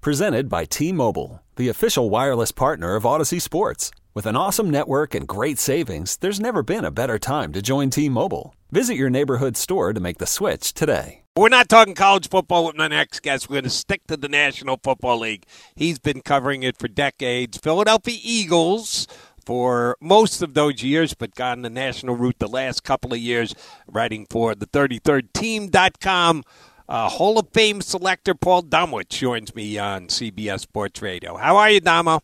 Presented by T Mobile, the official wireless partner of Audacy Sports. With an awesome network and great savings, there's never been a better time to join T Mobile. Visit your neighborhood store to make the switch today. We're not talking college football with my next guest. We're going to stick to the National Football League. He's been covering it for decades. Philadelphia Eagles for most of those years, but gone the national route the last couple of years, writing for the 33rdteam.com. Uh, Hall of Fame selector Paul Domowitch joins me on CBS Sports Radio. How are you, Domo?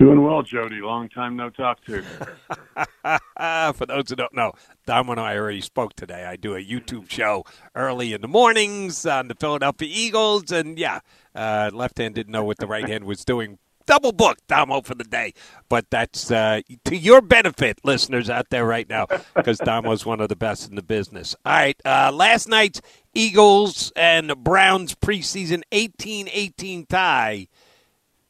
Doing well, Jody. Long time no talk to. For those who don't know, Dom and I already spoke today. I do a YouTube show early in the mornings on the Philadelphia Eagles, and yeah, uh, left hand didn't know what the right hand was doing. Double booked, Domo, for the day. But that's uh, to your benefit, listeners out there right now, because Domo's one of the best in the business. All right, uh, last night's Eagles and Browns preseason 18 18 tie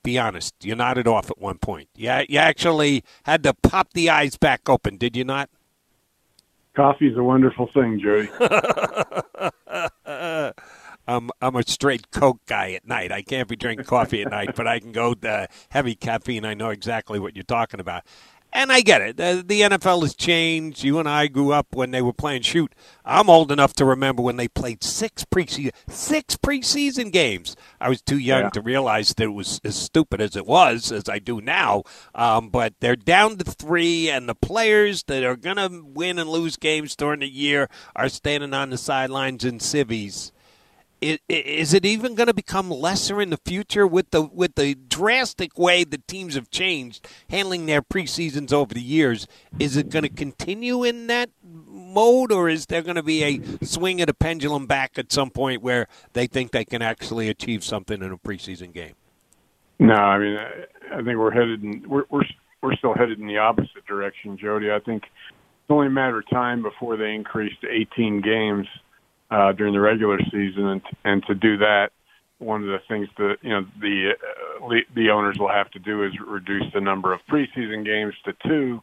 be honest. You nodded off at one point. Yeah, you actually had to pop the eyes back open, did you not? Coffee's a wonderful thing, Jody. I'm I'm a straight Coke guy at night. I can't be drinking coffee at night, but I can go the heavy caffeine. I know exactly what you're talking about. And I get it. The, the, NFL has changed. You and I grew up when they were playing shoot. I'm old enough to remember when they played six preseason six preseason games. I was too young Yeah. to realize that it was as stupid as it was, as I do now. Um, but they're down to three, and the players that are going to win and lose games during the year are standing on the sidelines in civvies. Is it even going to become lesser in the future with the with the drastic way the teams have changed handling their preseasons over the years? Is it going to continue in that mode, or is there going to be a swing of the pendulum back at some point where they think they can actually achieve something in a preseason game? No, I mean, I, I think we're headed in we're we're we're still headed in the opposite direction, Jody. I think it's only a matter of time before they increase to 18 games uh, during the regular season, and and to do that, one of the things that you know the uh, le- the owners will have to do is reduce the number of preseason games to two,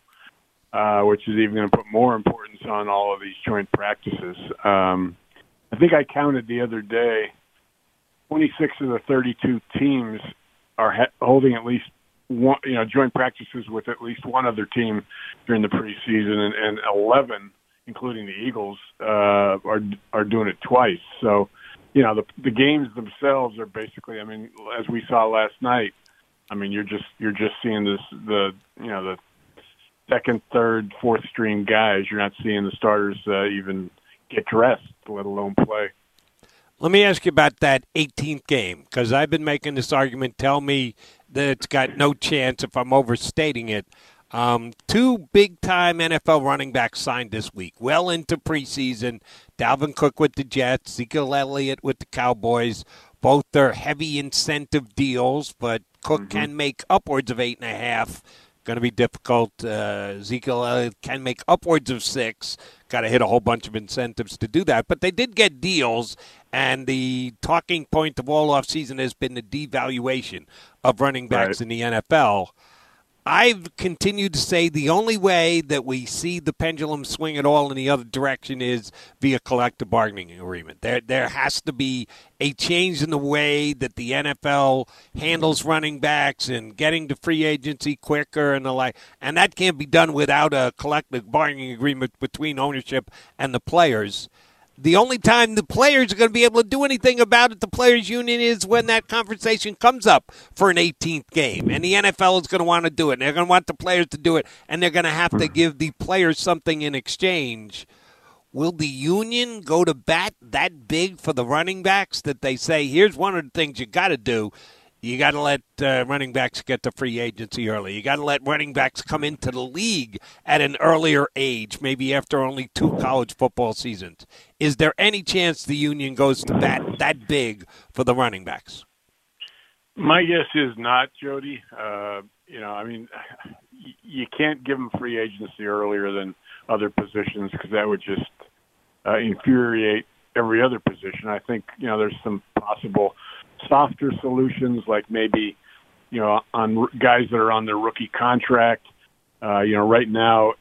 uh, which is even going to put more importance on all of these joint practices. Um, I think I counted the other day. 26 of the 32 teams are ha- holding at least one, you know, joint practices with at least one other team during the preseason, and, and 11, including the Eagles, uh, are are doing it twice. So, you know, the the games themselves are basically, I mean, as we saw last night, I mean, you're just you're just seeing this the you know the second, third, fourth string guys. You're not seeing the starters uh, even get dressed, let alone play. Let me ask you about that 18th game because I've been making this argument. Tell me that it's got no chance if I'm overstating it. Um, two big time NFL running backs signed this week, well into preseason. Dalvin Cook with the Jets, Ezekiel Elliott with the Cowboys. Both are heavy incentive deals, but Cook can make upwards of eight and a half. Going to be difficult. Uh, Ezekiel Elliott can make upwards of six. Got to hit a whole bunch of incentives to do that. But they did get deals, and the talking point of all offseason has been the devaluation of running backs Right. in the NFL. I've continued to say the only way that we see the pendulum swing at all in the other direction is via collective bargaining agreement. There, there has to be a change in the way that the NFL handles running backs and getting to free agency quicker and the like. And that can't be done without a collective bargaining agreement between ownership and the players. The only time the players are going to be able to do anything about it, the players' union, is when that conversation comes up for an 18th game. And the NFL is going to want to do it. And they're going to want the players to do it. And they're going to have to hmm. give the players something in exchange. Will the union go to bat that big for the running backs that they say, here's one of the things you got to do? You got to let uh, running backs get to free agency early. You got to let running backs come into the league at an earlier age, maybe after only two college football seasons. Is there any chance the union goes to bat that big for the running backs? My guess is not, Jody. Uh, you know, I mean, you can't give them free agency earlier than other positions because that would just uh, infuriate every other position. I think you know there's some possible softer solutions, like maybe you know on guys that are on their rookie contract. Uh, you know, right now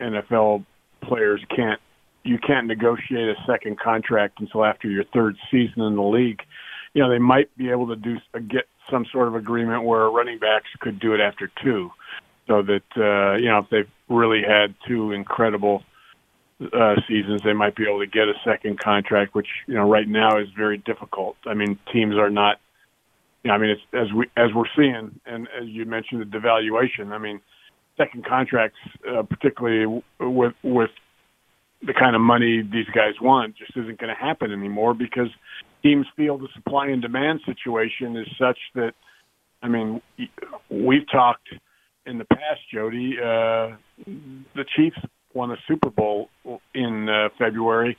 NFL players can't you can't negotiate a second contract until after your third season in the league. You know, they might be able to do get some sort of agreement where running backs could do it after two, so that uh, you know if they've really had two incredible uh, seasons, they might be able to get a second contract, which you know right now is very difficult. I mean, teams are not. You know, I mean, it's as we as we're seeing, and as you mentioned, the devaluation. I mean, second contracts, uh, particularly with with the kind of money these guys want, just isn't going to happen anymore because teams feel the supply and demand situation is such that. I mean, we've talked in the past, Jody. Uh, the Chiefs won a Super Bowl in uh, February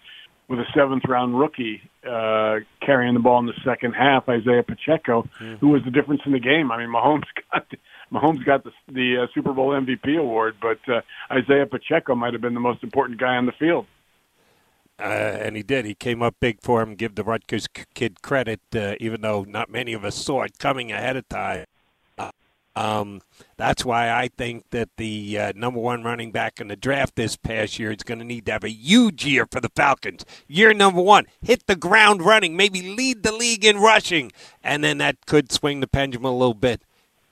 with a seventh round rookie uh, carrying the ball in the second half, Isaiah Pacheco, mm-hmm. who was the difference in the game. I mean, Mahomes got Mahomes got the, the uh, Super Bowl MVP award, but uh, Isaiah Pacheco might have been the most important guy on the field. Uh, and he did. He came up big for him. Give the Rutgers kid credit, uh, even though not many of us saw it coming ahead of time. Um, that's why I think that the uh, number one running back in the draft this past year is going to need to have a huge year for the Falcons. Year number one, hit the ground running, maybe lead the league in rushing, and then that could swing the pendulum a little bit.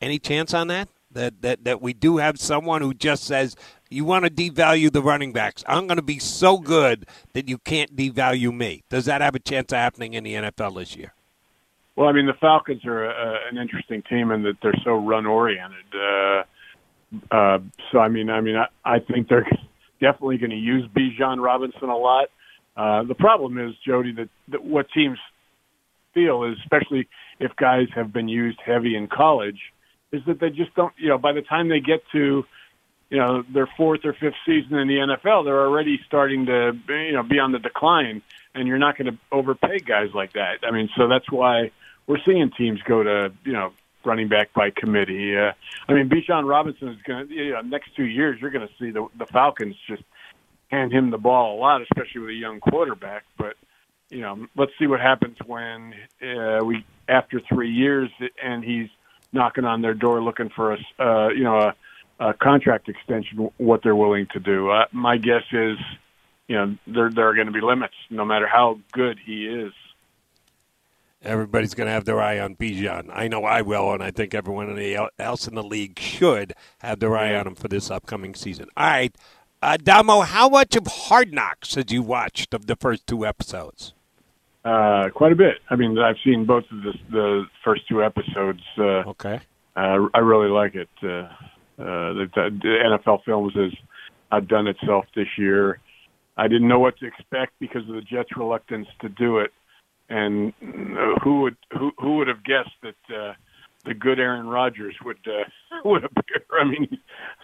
Any chance on that? That that that we do have someone who just says you want to devalue the running backs. I'm going to be so good that you can't devalue me. Does that have a chance of happening in the NFL this year? Well, I mean, the Falcons are a, an interesting team in that they're so run oriented. Uh, uh, so, I mean, I mean, I, I think they're definitely going to use Bijan Robinson a lot. Uh, the problem is, Jody, that, that what teams feel is, especially if guys have been used heavy in college, is that they just don't. You know, by the time they get to you know their fourth or fifth season in the NFL, they're already starting to you know be on the decline, and you're not going to overpay guys like that. I mean, so that's why we're seeing teams go to you know running back by committee. Uh, I mean, Bijan Robinson is going to you know next two years you're going to see the the Falcons just hand him the ball a lot, especially with a young quarterback. But you know, let's see what happens when uh, we after three years and he's knocking on their door looking for a uh, you know a, a contract extension. What they're willing to do. Uh, my guess is, you know, there there are going to be limits, no matter how good he is. Everybody's going to have their eye on Bijan. I know I will, and I think everyone else in the league should have their eye on him for this upcoming season. All right, uh, Domo, how much of Hard Knocks had you watched of the first two episodes? Uh, quite a bit. I mean, I've seen both of the, the first two episodes. Uh, okay. Uh, I really like it. Uh, uh, the, the NFL Films has outdone itself this year. I didn't know what to expect because of the Jets' reluctance to do it and uh, who would who who would have guessed that uh, the good Aaron Rodgers would uh, would appear? I mean,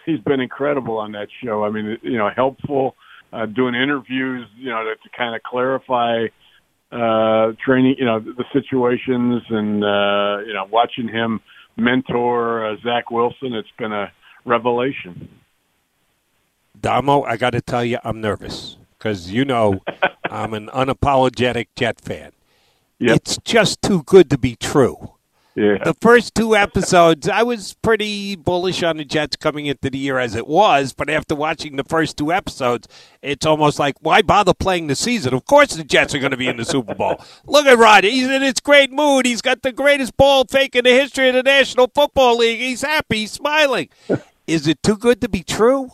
he's been incredible on that show. I mean, you know, helpful, uh, doing interviews, you know, to, to kind of clarify uh, training, you know, the situations, and uh, you know, watching him mentor uh, Zach Wilson. It's been a revelation. Domo, I got to tell you, I'm nervous because you know I'm an unapologetic Jet fan. Yep. It's just too good to be true. Yeah. The first two episodes, I was pretty bullish on the Jets coming into the year as it was, but after watching the first two episodes, it's almost like, why bother playing the season? Of course the Jets are going to be in the Super Bowl. Look at Rod. He's in his great mood. He's got the greatest ball fake in the history of the National Football League. He's happy. He's smiling. Is it too good to be true?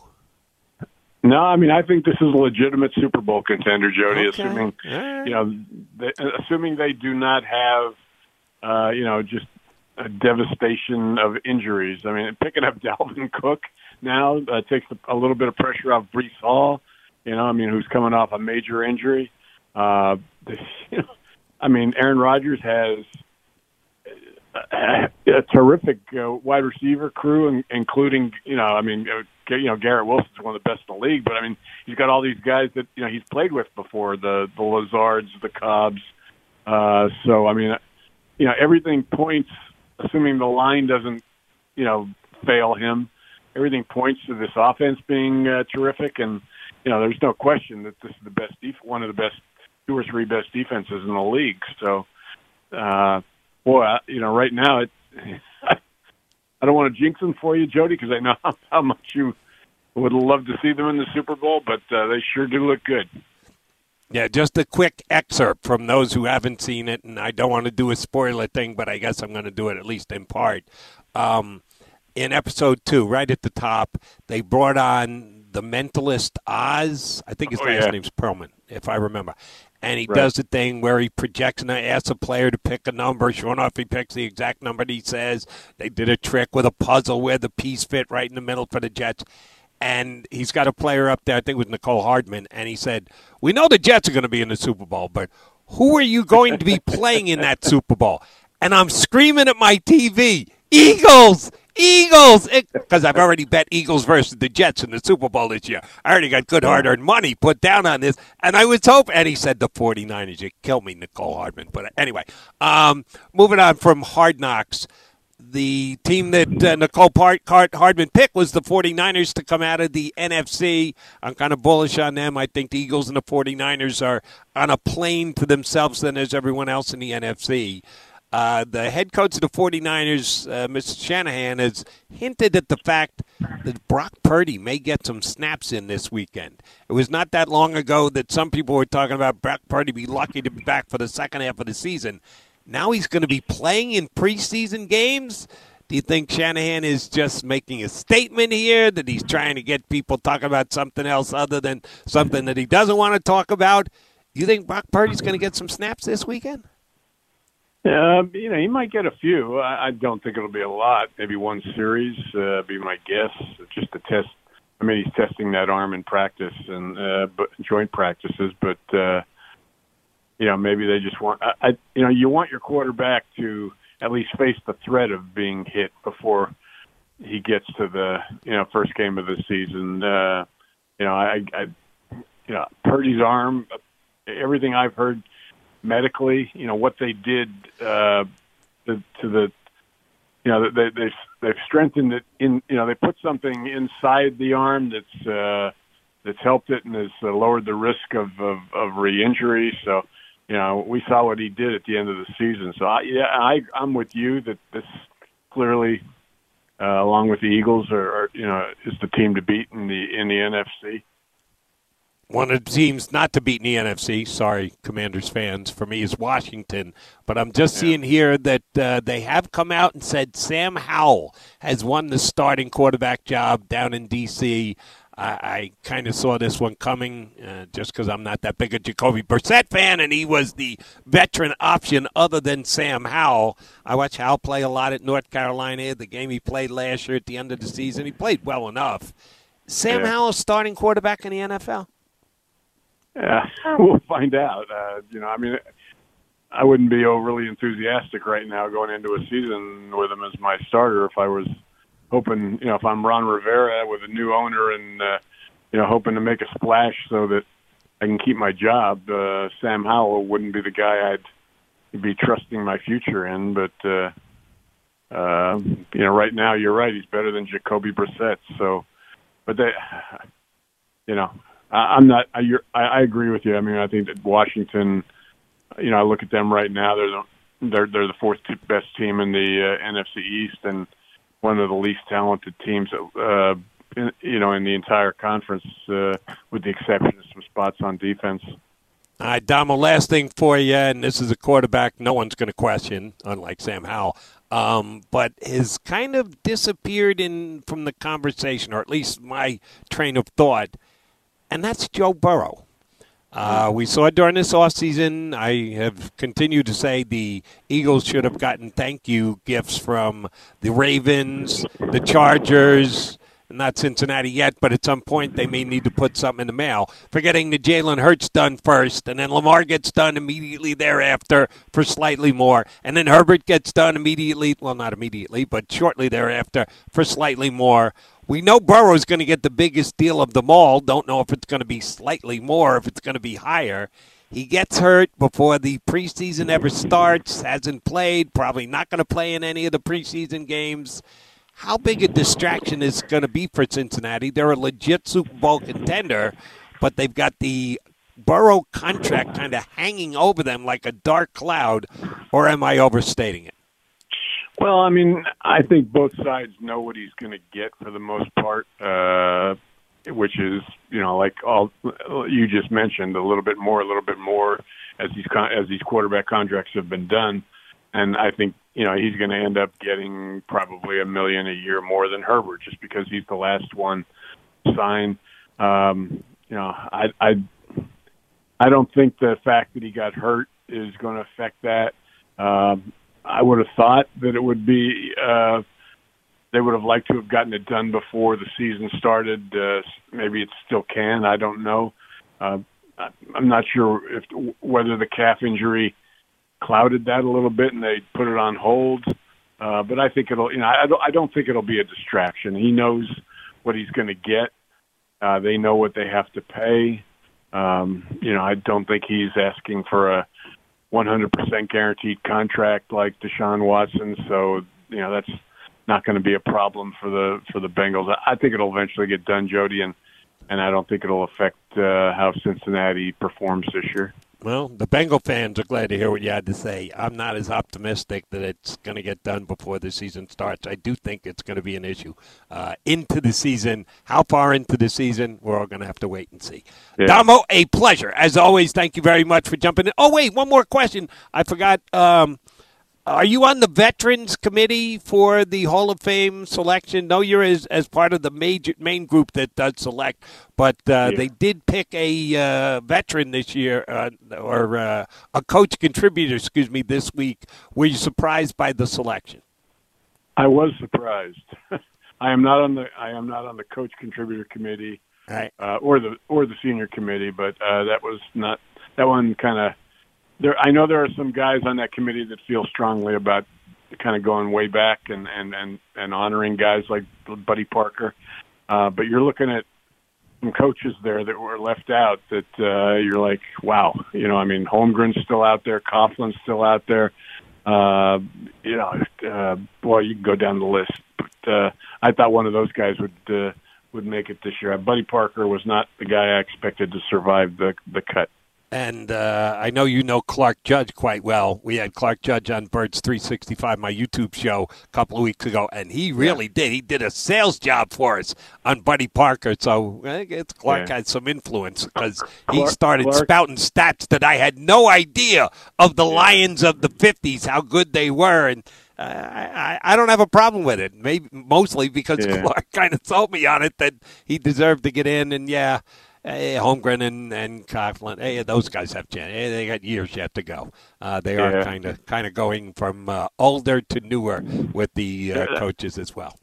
No, I mean I think this is a legitimate Super Bowl contender, Jody. Okay. Assuming right. you know, they, assuming they do not have, uh, you know, just a devastation of injuries. I mean, picking up Dalvin Cook now uh, takes a little bit of pressure off Breece Hall. You know, I mean, who's coming off a major injury. Uh, I mean, Aaron Rodgers has a, a terrific uh, wide receiver crew, including you know, I mean, uh, you know, Garrett Wilson's one of the best in the league, but I mean, he's got all these guys that you know he's played with before the the Lazards, the Cobbs. Uh, so I mean, you know, everything points assuming the line doesn't, you know, fail him, everything points to this offense being uh, terrific. And you know, there's no question that this is the best, def- one of the best, two or three best defenses in the league. So, uh, boy, I, you know, right now it. I don't want to jinx them for you, Jody, because I know how, much you would love to see them in the Super Bowl, but uh, they sure do look good. Yeah, just a quick excerpt from those who haven't seen it, and I don't want to do a spoiler thing, but I guess I'm going to do it at least in part. Um, in episode two, right at the top, they brought on the mentalist Oz. I think his Oh, last yeah. name's Pearlman, if I remember. And he Right. does the thing where he projects and asks a player to pick a number. Sure enough, he picks the exact number that he says. They did a trick with a puzzle where the piece fit right in the middle for the Jets. And he's got a player up there, I think it was Mecole Hardman, and he said, We know the Jets are going to be in the Super Bowl, but who are you going to be playing in that Super Bowl? And I'm screaming at my TV, Eagles! Eagles! Because I've already bet Eagles versus the Jets in the Super Bowl this year. I already got good hard earned money put down on this. And I was hoping, and he said the 49ers. You killed me, Mecole Hardman. But anyway, um, moving on from Hard Knocks. The team that uh, Mecole Part- Cart- Hardman picked was the 49ers to come out of the NFC. I'm kind of bullish on them. I think the Eagles and the 49ers are on a plane to themselves than as everyone else in the NFC. Uh, the head coach of the 49ers, uh, Mr. Shanahan, has hinted at the fact that Brock Purdy may get some snaps in this weekend. It was not that long ago that some people were talking about Brock Purdy be lucky to be back for the second half of the season. Now he's going to be playing in preseason games. Do you think Shanahan is just making a statement here that he's trying to get people talking about something else other than something that he doesn't want to talk about? Do You think Brock Purdy's going to get some snaps this weekend? Uh, you know, he might get a few. I, I don't think it'll be a lot. Maybe one series, uh, be my guess, just to test. I mean, he's testing that arm in practice and uh, but joint practices, but uh, you know, maybe they just want. I, I, you know, you want your quarterback to at least face the threat of being hit before he gets to the you know first game of the season. Uh, you know, I, I, you know, Purdy's arm. Everything I've heard medically, you know, what they did uh, to, to the, you know, they they they've strengthened it in, you know, they put something inside the arm that's uh, that's helped it and has uh, lowered the risk of of, of re-injury. So, you know, we saw what he did at the end of the season. So, I, yeah, I I'm with you that this clearly. Uh, along with the Eagles, are, are you know is the team to beat in the in the NFC. One of the teams not to beat in the NFC, sorry, Commanders fans, for me is Washington. But I'm just seeing here that uh, they have come out and said Sam Howell has won the starting quarterback job down in D.C. I, I kind of saw this one coming uh, just because I'm not that big a Jacoby Brissett fan, and he was the veteran option other than Sam Howell. I watch Howell play a lot at North Carolina. The game he played last year at the end of the season, he played well enough. Sam Yeah. Howell starting quarterback in the NFL? Yeah, we'll find out. Uh, you know, I mean, I wouldn't be overly enthusiastic right now going into a season with him as my starter if I was hoping, you know, if I'm Ron Rivera with a new owner and, uh, you know, hoping to make a splash so that I can keep my job. Uh, Sam Howell wouldn't be the guy I'd be trusting my future in, but, uh, uh, you know, right now you're right. He's better than Jacoby Brissett. So, but they, you know, I'm not. I, you're, I, I agree with you. I mean, I think that Washington. You know, I look at them right now. They're the they're they're the fourth best team in the uh, NFC East and one of the least talented teams. Uh, in, you know, in the entire conference, uh, with the exception of some spots on defense. All right, Domo, last thing for you, and this is a quarterback no one's going to question, unlike Sam Howell, um, but has kind of disappeared in from the conversation, or at least my train of thought, and that's Joe Burrow. Uh, we saw during this offseason, I have continued to say the Eagles should have gotten thank you gifts from the Ravens, the Chargers, not Cincinnati yet, but at some point they may need to put something in the mail. Forgetting the Jalen Hurts done first, and then Lamar gets done immediately thereafter for slightly more, and then Herbert gets done immediately, well, not immediately, but shortly thereafter for slightly more. We know Burrow's going to get the biggest deal of them all. Don't know if it's going to be slightly more, if it's going to be higher. He gets hurt before the preseason ever starts, hasn't played, probably not going to play in any of the preseason games. How big a distraction is going to be for Cincinnati? They're a legit Super Bowl contender, but they've got the Burrow contract kind of hanging over them like a dark cloud, or am I overstating it? Well, I mean, I think both sides know what he's going to get for the most part, uh, which is, you know, like all you just mentioned, a little bit more, a little bit more as these con- as these quarterback contracts have been done, and I think you know he's going to end up getting probably a million a year more than Herbert just because he's the last one signed. Um, you know, I I I don't think the fact that he got hurt is going to affect that. Um, I would have thought that it would be. Uh, they would have liked to have gotten it done before the season started. Uh, maybe it still can. I don't know. Uh, I'm not sure if whether the calf injury clouded that a little bit and they put it on hold. Uh, but I think it'll. You know, I don't. I don't think it'll be a distraction. He knows what he's going to get. Uh, they know what they have to pay. Um, you know, I don't think he's asking for a 100% guaranteed contract like Deshaun Watson. So you know that's not going to be a problem for the for the Bengals. I think it'll eventually get done, Jody, and and I don't think it'll affect uh, how Cincinnati performs this year. Well, the Bengal fans are glad to hear what you had to say. I'm not as optimistic that it's going to get done before the season starts. I do think it's going to be an issue uh, into the season. How far into the season? We're all going to have to wait and see. Yeah. Domo, a pleasure as always. Thank you very much for jumping in. Oh wait, one more question. I forgot. Um, are you on the Veterans Committee for the Hall of Fame selection? No, you're as, as part of the major main group that does select, but uh, yeah. they did pick a uh, veteran this year, uh, or uh, a coach contributor, excuse me, this week. Were you surprised by the selection? I was surprised. I am not on the I am not on the coach contributor committee, right. Uh, or the or the senior committee, but uh, that was not that one kind of there I know there are some guys on that committee that feel strongly about kind of going way back and and and and honoring guys like Buddy Parker. Uh, but you're looking at some coaches there that were left out that uh, you're like, wow, you know, I mean, Holmgren's still out there, Coughlin's still out there. Uh, you know, uh, boy, you can go down the list. But uh, I thought one of those guys would uh, would make it this year. Buddy Parker was not the guy I expected to survive the the cut and uh, I know you know Clark Judge quite well. We had Clark Judge on Birds 365, my YouTube show, a couple of weeks ago, and he really yeah. did. He did a sales job for us on Buddy Parker. So I guess Clark yeah. had some influence because he started Clark. spouting stats that I had no idea of the yeah. Lions of the 50s, how good they were. And uh, I, I don't have a problem with it. Maybe mostly because Clark kind of sold me on it that he deserved to get in. And yeah, Hey, Holmgren and and Coughlin, hey, those guys have chance. Hey, they got years yet to go. Uh, they yeah. are kind of kind of going from uh, older to newer with the uh, coaches as well.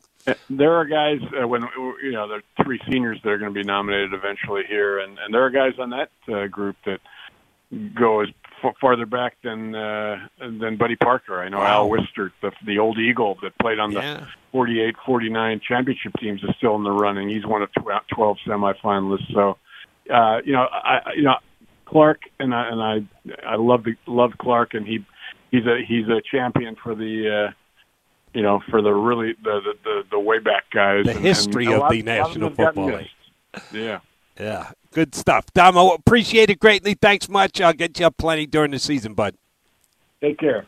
There are guys uh, when you know there are three seniors that are going to be nominated eventually here, and and there are guys on that uh, group that go as f- farther back than uh, than Buddy Parker. I know wow. Al Wistert, the the old Eagle that played on the yeah. 48, 49 championship teams, is still in the running. He's one of tw- 12 semifinalists. So uh, you know, I, you know, Clark and I and I, I love the love Clark, and he he's a he's a champion for the. Uh, you know, for the really the the the, the way back guys, the and, history and of lot, the National Football League. Yeah, yeah, good stuff, Domo. Appreciate it greatly. Thanks much. I'll get you up plenty during the season, bud. Take care.